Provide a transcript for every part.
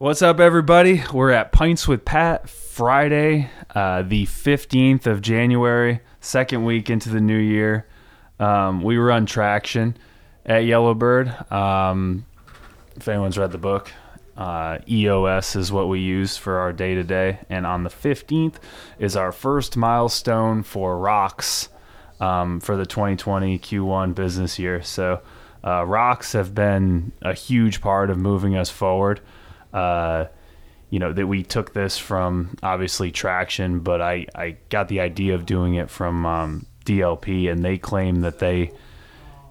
What's up, everybody? We're at Pints with Pat Friday, uh, the 15th of January, second week into the new year. Um, we run traction at Yellowbird. Um, if anyone's read the book, uh, EOS is what we use for our day to day. And on the 15th is our first milestone for rocks um, for the 2020 Q1 business year. So, uh, rocks have been a huge part of moving us forward. Uh, you know that we took this from obviously traction, but I I got the idea of doing it from um, DLP, and they claim that they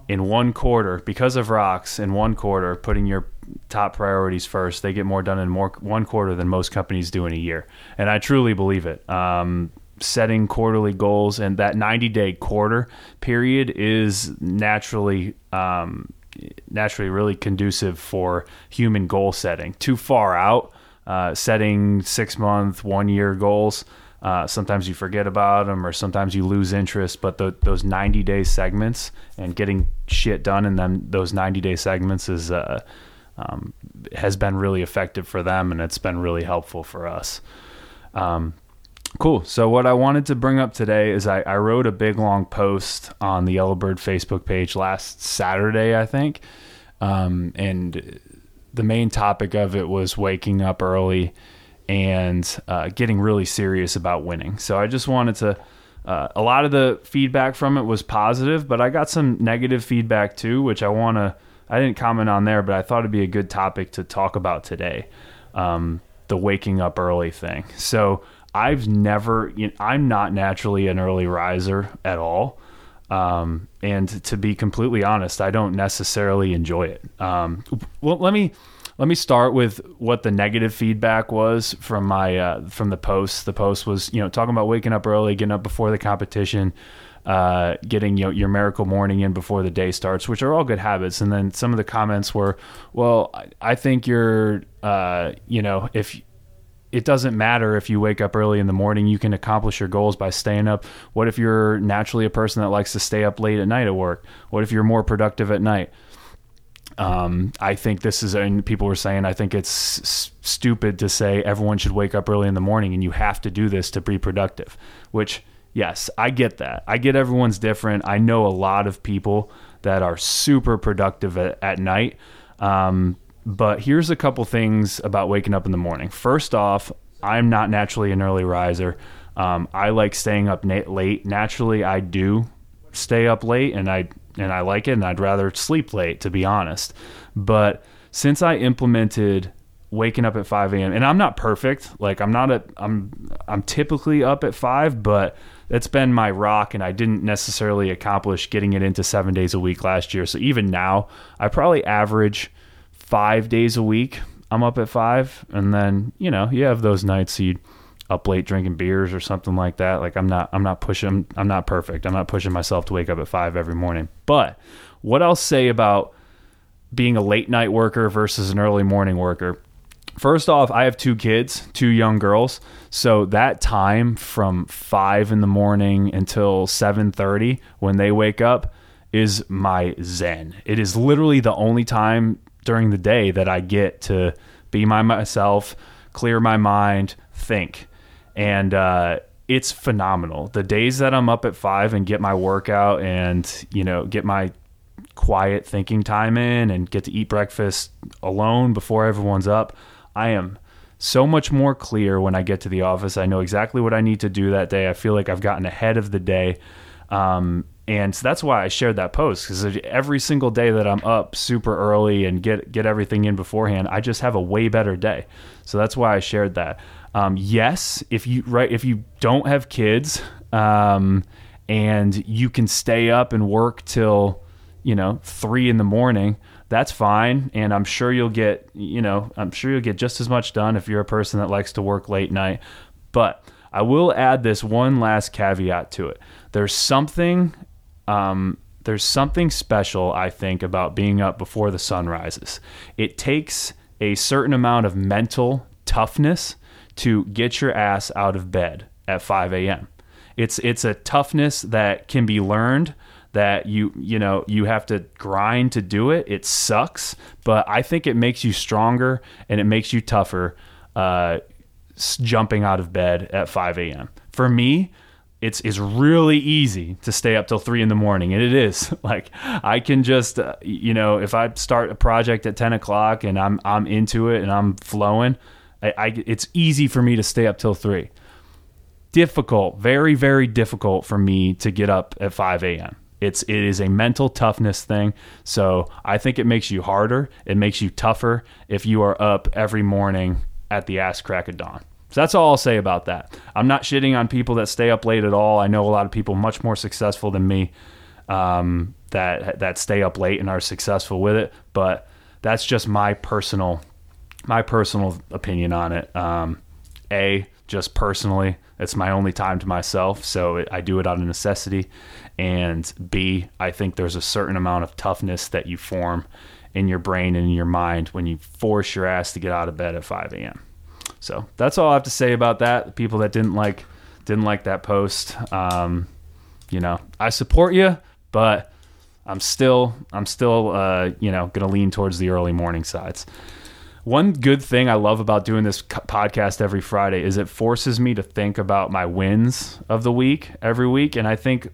in one quarter because of rocks in one quarter putting your top priorities first they get more done in more one quarter than most companies do in a year. And i truly believe it. Um, setting quarterly goals and that 90 day quarter period is naturally um, naturally really conducive for human goal setting. Too far out uh, setting six month one year goals uh, sometimes you forget about them or sometimes you lose interest but the, those 90 day segments and getting shit done in them those 90 day segments is uh, um, has been really effective for them and it's been really helpful for us. Um, cool so what i wanted to bring up today is I, I wrote a big long post on the yellowbird facebook page last saturday i think um, and the main topic of it was waking up early and uh, getting really serious about winning. So I just wanted to. Uh, a lot of the feedback from it was positive, but I got some negative feedback too, which I want to. I didn't comment on there, but I thought it'd be a good topic to talk about today. Um, the waking up early thing. So I've never. You know, I'm not naturally an early riser at all. Um, and to be completely honest, I don't necessarily enjoy it. Um, well, let me let me start with what the negative feedback was from my uh, from the post. The post was you know talking about waking up early, getting up before the competition, uh, getting you know, your miracle morning in before the day starts, which are all good habits. And then some of the comments were, well, I, I think you're uh, you know if it doesn't matter if you wake up early in the morning, you can accomplish your goals by staying up. What if you're naturally a person that likes to stay up late at night at work? What if you're more productive at night? Um, I think this is, and people were saying, I think it's s- stupid to say everyone should wake up early in the morning and you have to do this to be productive. Which, yes, I get that. I get everyone's different. I know a lot of people that are super productive at, at night. Um, but here's a couple things about waking up in the morning. First off, I'm not naturally an early riser. Um, I like staying up na- late. Naturally, I do stay up late, and I and I like it, and I'd rather sleep late, to be honest. But since I implemented waking up at 5 a.m. and I'm not perfect, like I'm not a I'm I'm typically up at five, but it's been my rock, and I didn't necessarily accomplish getting it into seven days a week last year. So even now, I probably average five days a week. I'm up at five, and then you know you have those nights you up late drinking beers or something like that. Like I'm not I'm not pushing I'm not perfect. I'm not pushing myself to wake up at 5 every morning. But what I'll say about being a late night worker versus an early morning worker. First off, I have two kids, two young girls. So that time from 5 in the morning until 7:30 when they wake up is my zen. It is literally the only time during the day that I get to be my myself, clear my mind, think and uh, it's phenomenal. The days that I'm up at five and get my workout and you know get my quiet thinking time in and get to eat breakfast alone before everyone's up, I am so much more clear when I get to the office. I know exactly what I need to do that day. I feel like I've gotten ahead of the day. Um, and so that's why I shared that post because every single day that I'm up super early and get get everything in beforehand, I just have a way better day. So that's why I shared that. Um, yes, if you right if you don't have kids um, and you can stay up and work till you know three in the morning, that's fine. And I'm sure you'll get you know I'm sure you'll get just as much done if you're a person that likes to work late night. But I will add this one last caveat to it. There's something. Um, there's something special, I think, about being up before the sun rises. It takes a certain amount of mental toughness to get your ass out of bed at 5 a.m. It's it's a toughness that can be learned that you you know you have to grind to do it. It sucks, but I think it makes you stronger and it makes you tougher. Uh, jumping out of bed at 5 a.m. For me, it's it's really easy to stay up till three in the morning, and it is like I can just uh, you know if I start a project at 10 o'clock and I'm I'm into it and I'm flowing, I, I it's easy for me to stay up till three. Difficult, very very difficult for me to get up at 5 a.m. It's it is a mental toughness thing. So I think it makes you harder. It makes you tougher if you are up every morning at the ass crack of dawn. So that's all I'll say about that. I'm not shitting on people that stay up late at all. I know a lot of people much more successful than me um, that that stay up late and are successful with it. But that's just my personal my personal opinion on it. Um, a just personally, it's my only time to myself, so I do it out of necessity. And B, I think there's a certain amount of toughness that you form in your brain and in your mind when you force your ass to get out of bed at 5 a.m. So that's all I have to say about that. People that didn't like didn't like that post, um, you know, I support you, but I'm still I'm still uh, you know going to lean towards the early morning sides. One good thing I love about doing this podcast every Friday is it forces me to think about my wins of the week every week, and I think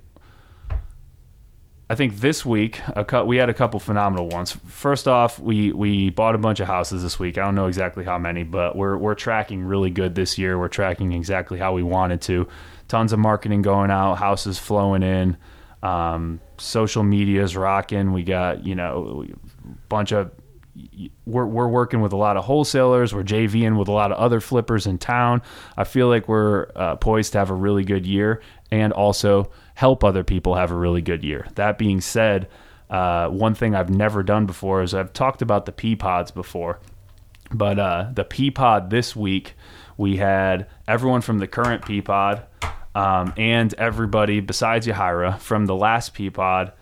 I think this week a we had a couple phenomenal ones. First off, we we bought a bunch of houses this week. I don't know exactly how many, but we're we're tracking really good this year. We're tracking exactly how we wanted to. Tons of marketing going out, houses flowing in, um, social media's rocking. We got you know a bunch of we're we're working with a lot of wholesalers. We're JVing with a lot of other flippers in town. I feel like we're uh, poised to have a really good year, and also help other people have a really good year. That being said, uh, one thing I've never done before is I've talked about the P pods before, but uh, the P pod this week we had everyone from the current P pod um, and everybody besides Yahira from the last P pod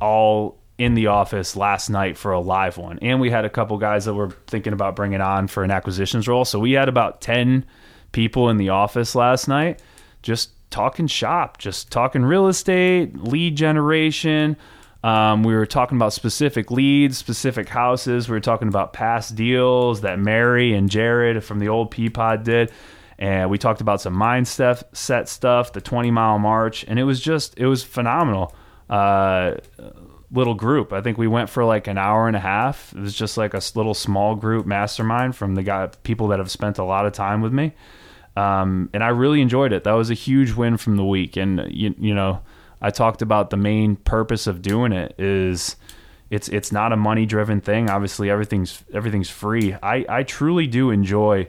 all in the office last night for a live one. And we had a couple guys that were thinking about bringing on for an acquisitions role. So we had about 10 people in the office last night just talking shop, just talking real estate, lead generation. Um, we were talking about specific leads, specific houses. We were talking about past deals that Mary and Jared from the old Peapod did. And we talked about some mindset set stuff, the 20 mile march. And it was just, it was phenomenal. Uh, little group. I think we went for like an hour and a half. It was just like a little small group mastermind from the guy, people that have spent a lot of time with me. Um, and I really enjoyed it. That was a huge win from the week. And you, you know, I talked about the main purpose of doing it is it's it's not a money driven thing. Obviously, everything's everything's free. I I truly do enjoy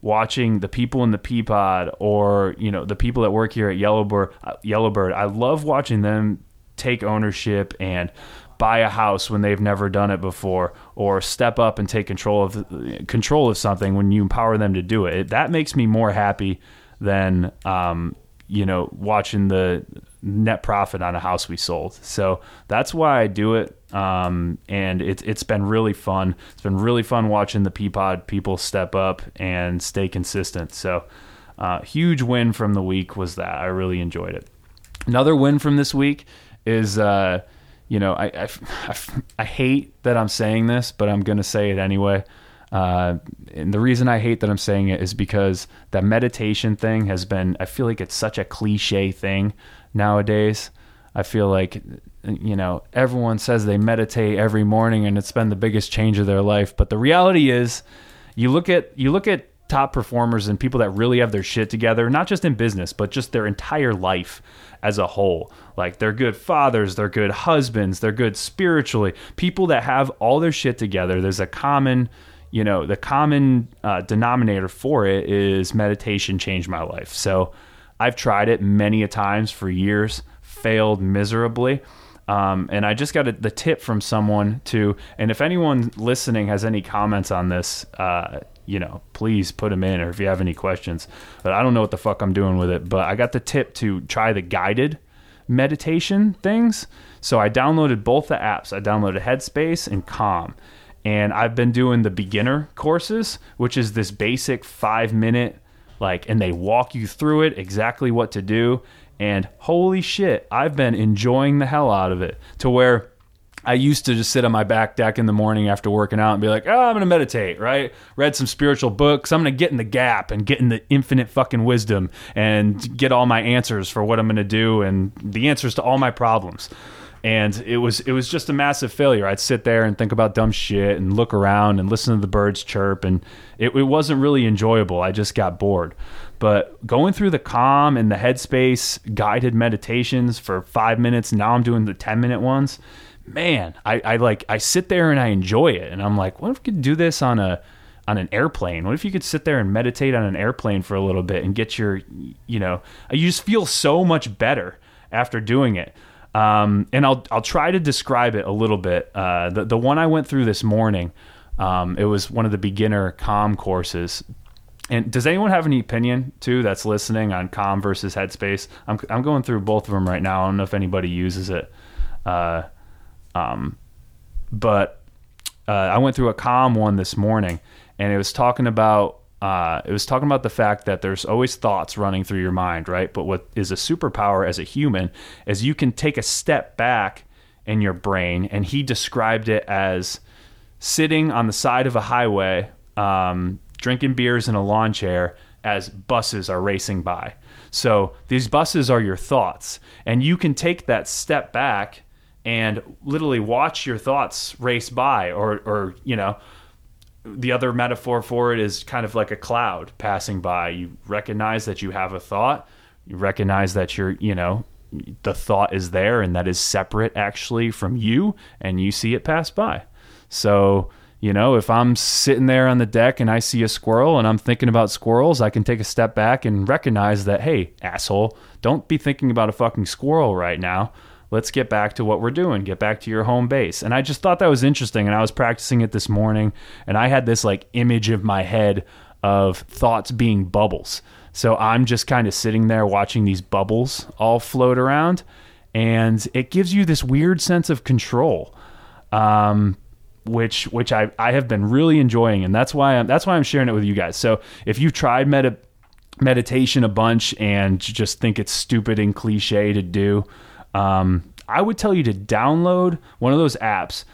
watching the people in the Peapod or you know the people that work here at Yellowbird. Uh, Yellowbird. I love watching them take ownership and buy a house when they've never done it before or step up and take control of control of something when you empower them to do it. that makes me more happy than um, you know watching the net profit on a house we sold. So that's why I do it. Um, and it's it's been really fun. It's been really fun watching the Peapod people step up and stay consistent. So uh, huge win from the week was that. I really enjoyed it. Another win from this week is uh, you know, I, I, I, hate that I'm saying this, but I'm going to say it anyway. Uh, and the reason I hate that I'm saying it is because that meditation thing has been, I feel like it's such a cliche thing nowadays. I feel like, you know, everyone says they meditate every morning and it's been the biggest change of their life. But the reality is, you look at, you look at top performers and people that really have their shit together, not just in business, but just their entire life as a whole. Like they're good fathers, they're good husbands, they're good spiritually. People that have all their shit together. There's a common, you know, the common uh, denominator for it is meditation changed my life. So I've tried it many a times for years, failed miserably. Um, and I just got a, the tip from someone to, and if anyone listening has any comments on this, uh, you know, please put them in or if you have any questions. But I don't know what the fuck I'm doing with it. But I got the tip to try the guided meditation things. So I downloaded both the apps. I downloaded Headspace and Calm. And I've been doing the beginner courses, which is this basic five minute, like, and they walk you through it, exactly what to do. And holy shit, I've been enjoying the hell out of it to where I used to just sit on my back deck in the morning after working out and be like, oh, I'm going to meditate, right? Read some spiritual books. I'm going to get in the gap and get in the infinite fucking wisdom and get all my answers for what I'm going to do and the answers to all my problems. And it was it was just a massive failure. I'd sit there and think about dumb shit and look around and listen to the birds chirp, and it, it wasn't really enjoyable. I just got bored. But going through the calm and the headspace guided meditations for five minutes, now I'm doing the 10 minute ones man, I, I like I sit there and I enjoy it, and I'm like, what if we could do this on a on an airplane? What if you could sit there and meditate on an airplane for a little bit and get your, you know, you just feel so much better after doing it. Um, and I'll I'll try to describe it a little bit. Uh, the the one I went through this morning, um, it was one of the beginner calm courses. And does anyone have any opinion too that's listening on Calm versus Headspace? I'm I'm going through both of them right now. I don't know if anybody uses it. Uh, um, but uh, I went through a calm one this morning, and it was talking about uh, it was talking about the fact that there's always thoughts running through your mind, right? But what is a superpower as a human is you can take a step back in your brain, and he described it as sitting on the side of a highway, um, drinking beers in a lawn chair as buses are racing by. So these buses are your thoughts, and you can take that step back and literally watch your thoughts race by or or you know the other metaphor for it is kind of like a cloud passing by. You recognize that you have a thought. You recognize that you're you know the thought is there and that is separate actually from you and you see it pass by. So you know if i'm sitting there on the deck and i see a squirrel and i'm thinking about squirrels i can take a step back and recognize that hey asshole don't be thinking about a fucking squirrel right now let's get back to what we're doing get back to your home base. And i just thought that was interesting and i was practicing it this morning and i had this like image of my head of thoughts being bubbles. So i'm just kind of sitting there watching these bubbles all float around and it gives you this weird sense of control um, which which I, I have been really enjoying and that's why I'm that's why I'm sharing it with you guys. So if you've tried med- meditation a bunch and just think it's stupid and cliche to do um, I would tell you to download one of those apps.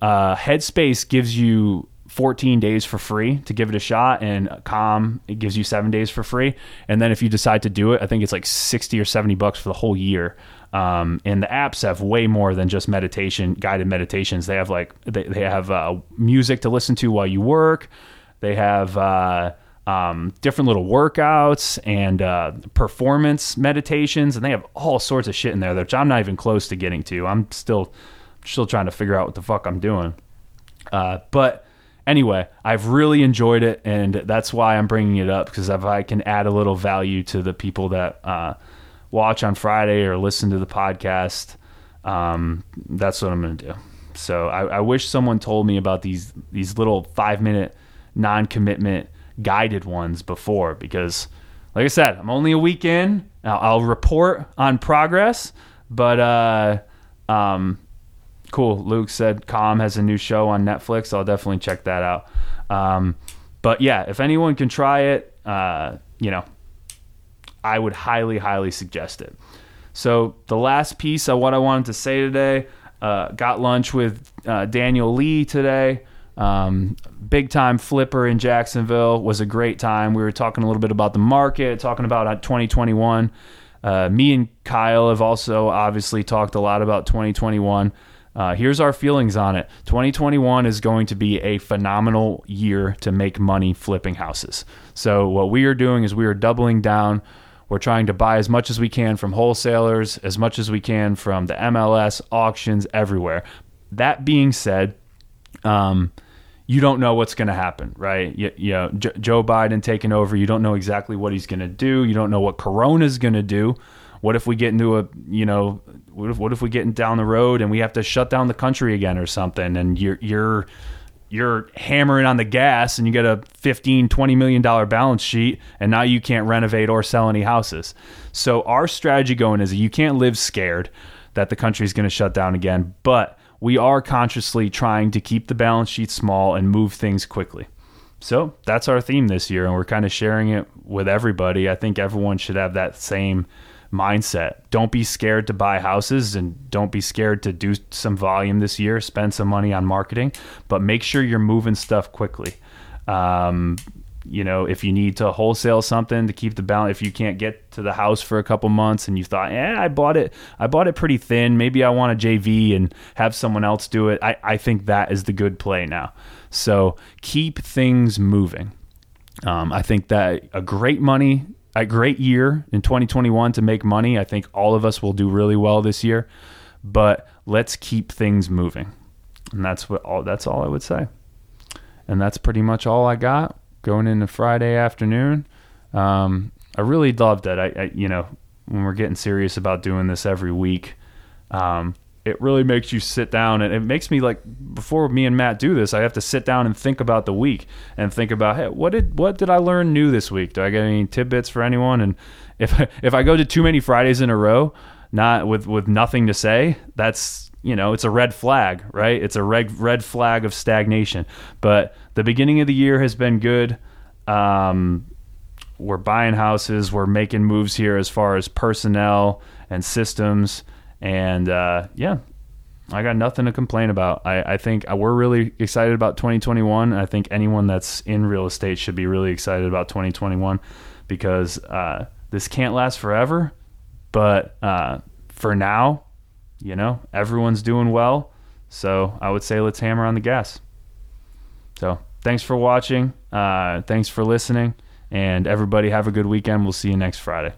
Uh, Headspace gives you 14 days for free to give it a shot, and Calm it gives you seven days for free. And then if you decide to do it, I think it's like 60 or 70 bucks for the whole year. Um, and the apps have way more than just meditation, guided meditations. They have like they, they have uh, music to listen to while you work. They have uh, um, different little workouts and uh, performance meditations, and they have all sorts of shit in there that I'm not even close to getting to. I'm still still trying to figure out what the fuck I'm doing. Uh, but anyway, I've really enjoyed it, and that's why I'm bringing it up because if I can add a little value to the people that uh, watch on Friday or listen to the podcast, um, that's what I'm going to do. So I, I wish someone told me about these these little five minute non commitment guided ones before because, like I said, I'm only a week in. I'll, I'll report on progress, but uh, um, cool. Luke said Calm has a new show on Netflix. I'll definitely check that out. Um, but yeah, if anyone can try it, uh, you know, I would highly, highly suggest it. So the last piece of what I wanted to say today, uh, got lunch with uh, Daniel Lee today. Um, big time flipper in Jacksonville was a great time. We were talking a little bit about the market, talking about 2021. Uh, me and Kyle have also obviously talked a lot about 2021. Uh, here's our feelings on it 2021 is going to be a phenomenal year to make money flipping houses. So, what we are doing is we are doubling down. We're trying to buy as much as we can from wholesalers, as much as we can from the MLS, auctions, everywhere. That being said, um, you don't know what's going to happen, right? You, you know, J- Joe Biden taking over, you don't know exactly what he's going to do. You don't know what Corona is going to do. What if we get into a, you know, what if, what if we get down the road and we have to shut down the country again or something? And you're you're you're hammering on the gas and you get a 15 20 million dollar balance sheet and now you can't renovate or sell any houses so our strategy going is you can't live scared that the country is going to shut down again but we are consciously trying to keep the balance sheet small and move things quickly. So that's our theme this year, and we're kind of sharing it with everybody. I think everyone should have that same mindset. Don't be scared to buy houses and don't be scared to do some volume this year, spend some money on marketing, but make sure you're moving stuff quickly. Um, you know, if you need to wholesale something to keep the balance, if you can't get to the house for a couple months and you thought, yeah, I bought it, I bought it pretty thin. Maybe I want a JV and have someone else do it. I, I think that is the good play now. So keep things moving. Um, I think that a great money, a great year in 2021 to make money. I think all of us will do really well this year, but let's keep things moving. And that's what all, that's all I would say. And that's pretty much all I got going into Friday afternoon. Um, I really loved it. I, I, you know, when we're getting serious about doing this every week, um, it really makes you sit down and it makes me like before me and Matt do this, I have to sit down and think about the week and think about hey, what did what did I learn new this week? Do I get any tidbits for anyone? And if if I go to too many Fridays in a row, not with with nothing to say, that's you know it's a red flag, right? It's a red red flag of stagnation. But the beginning of the year has been good. Um, we're buying houses. We're making moves here as far as personnel and systems. And uh, yeah, I got nothing to complain about. I, I think we're really excited about 2021. I think anyone that's in real estate should be really excited about 2021 because uh, this can't last forever. But uh, for now, you know, everyone's doing well. So I would say let's hammer on the gas. So thanks for watching. Uh, thanks for listening. And everybody have a good weekend. We'll see you next Friday.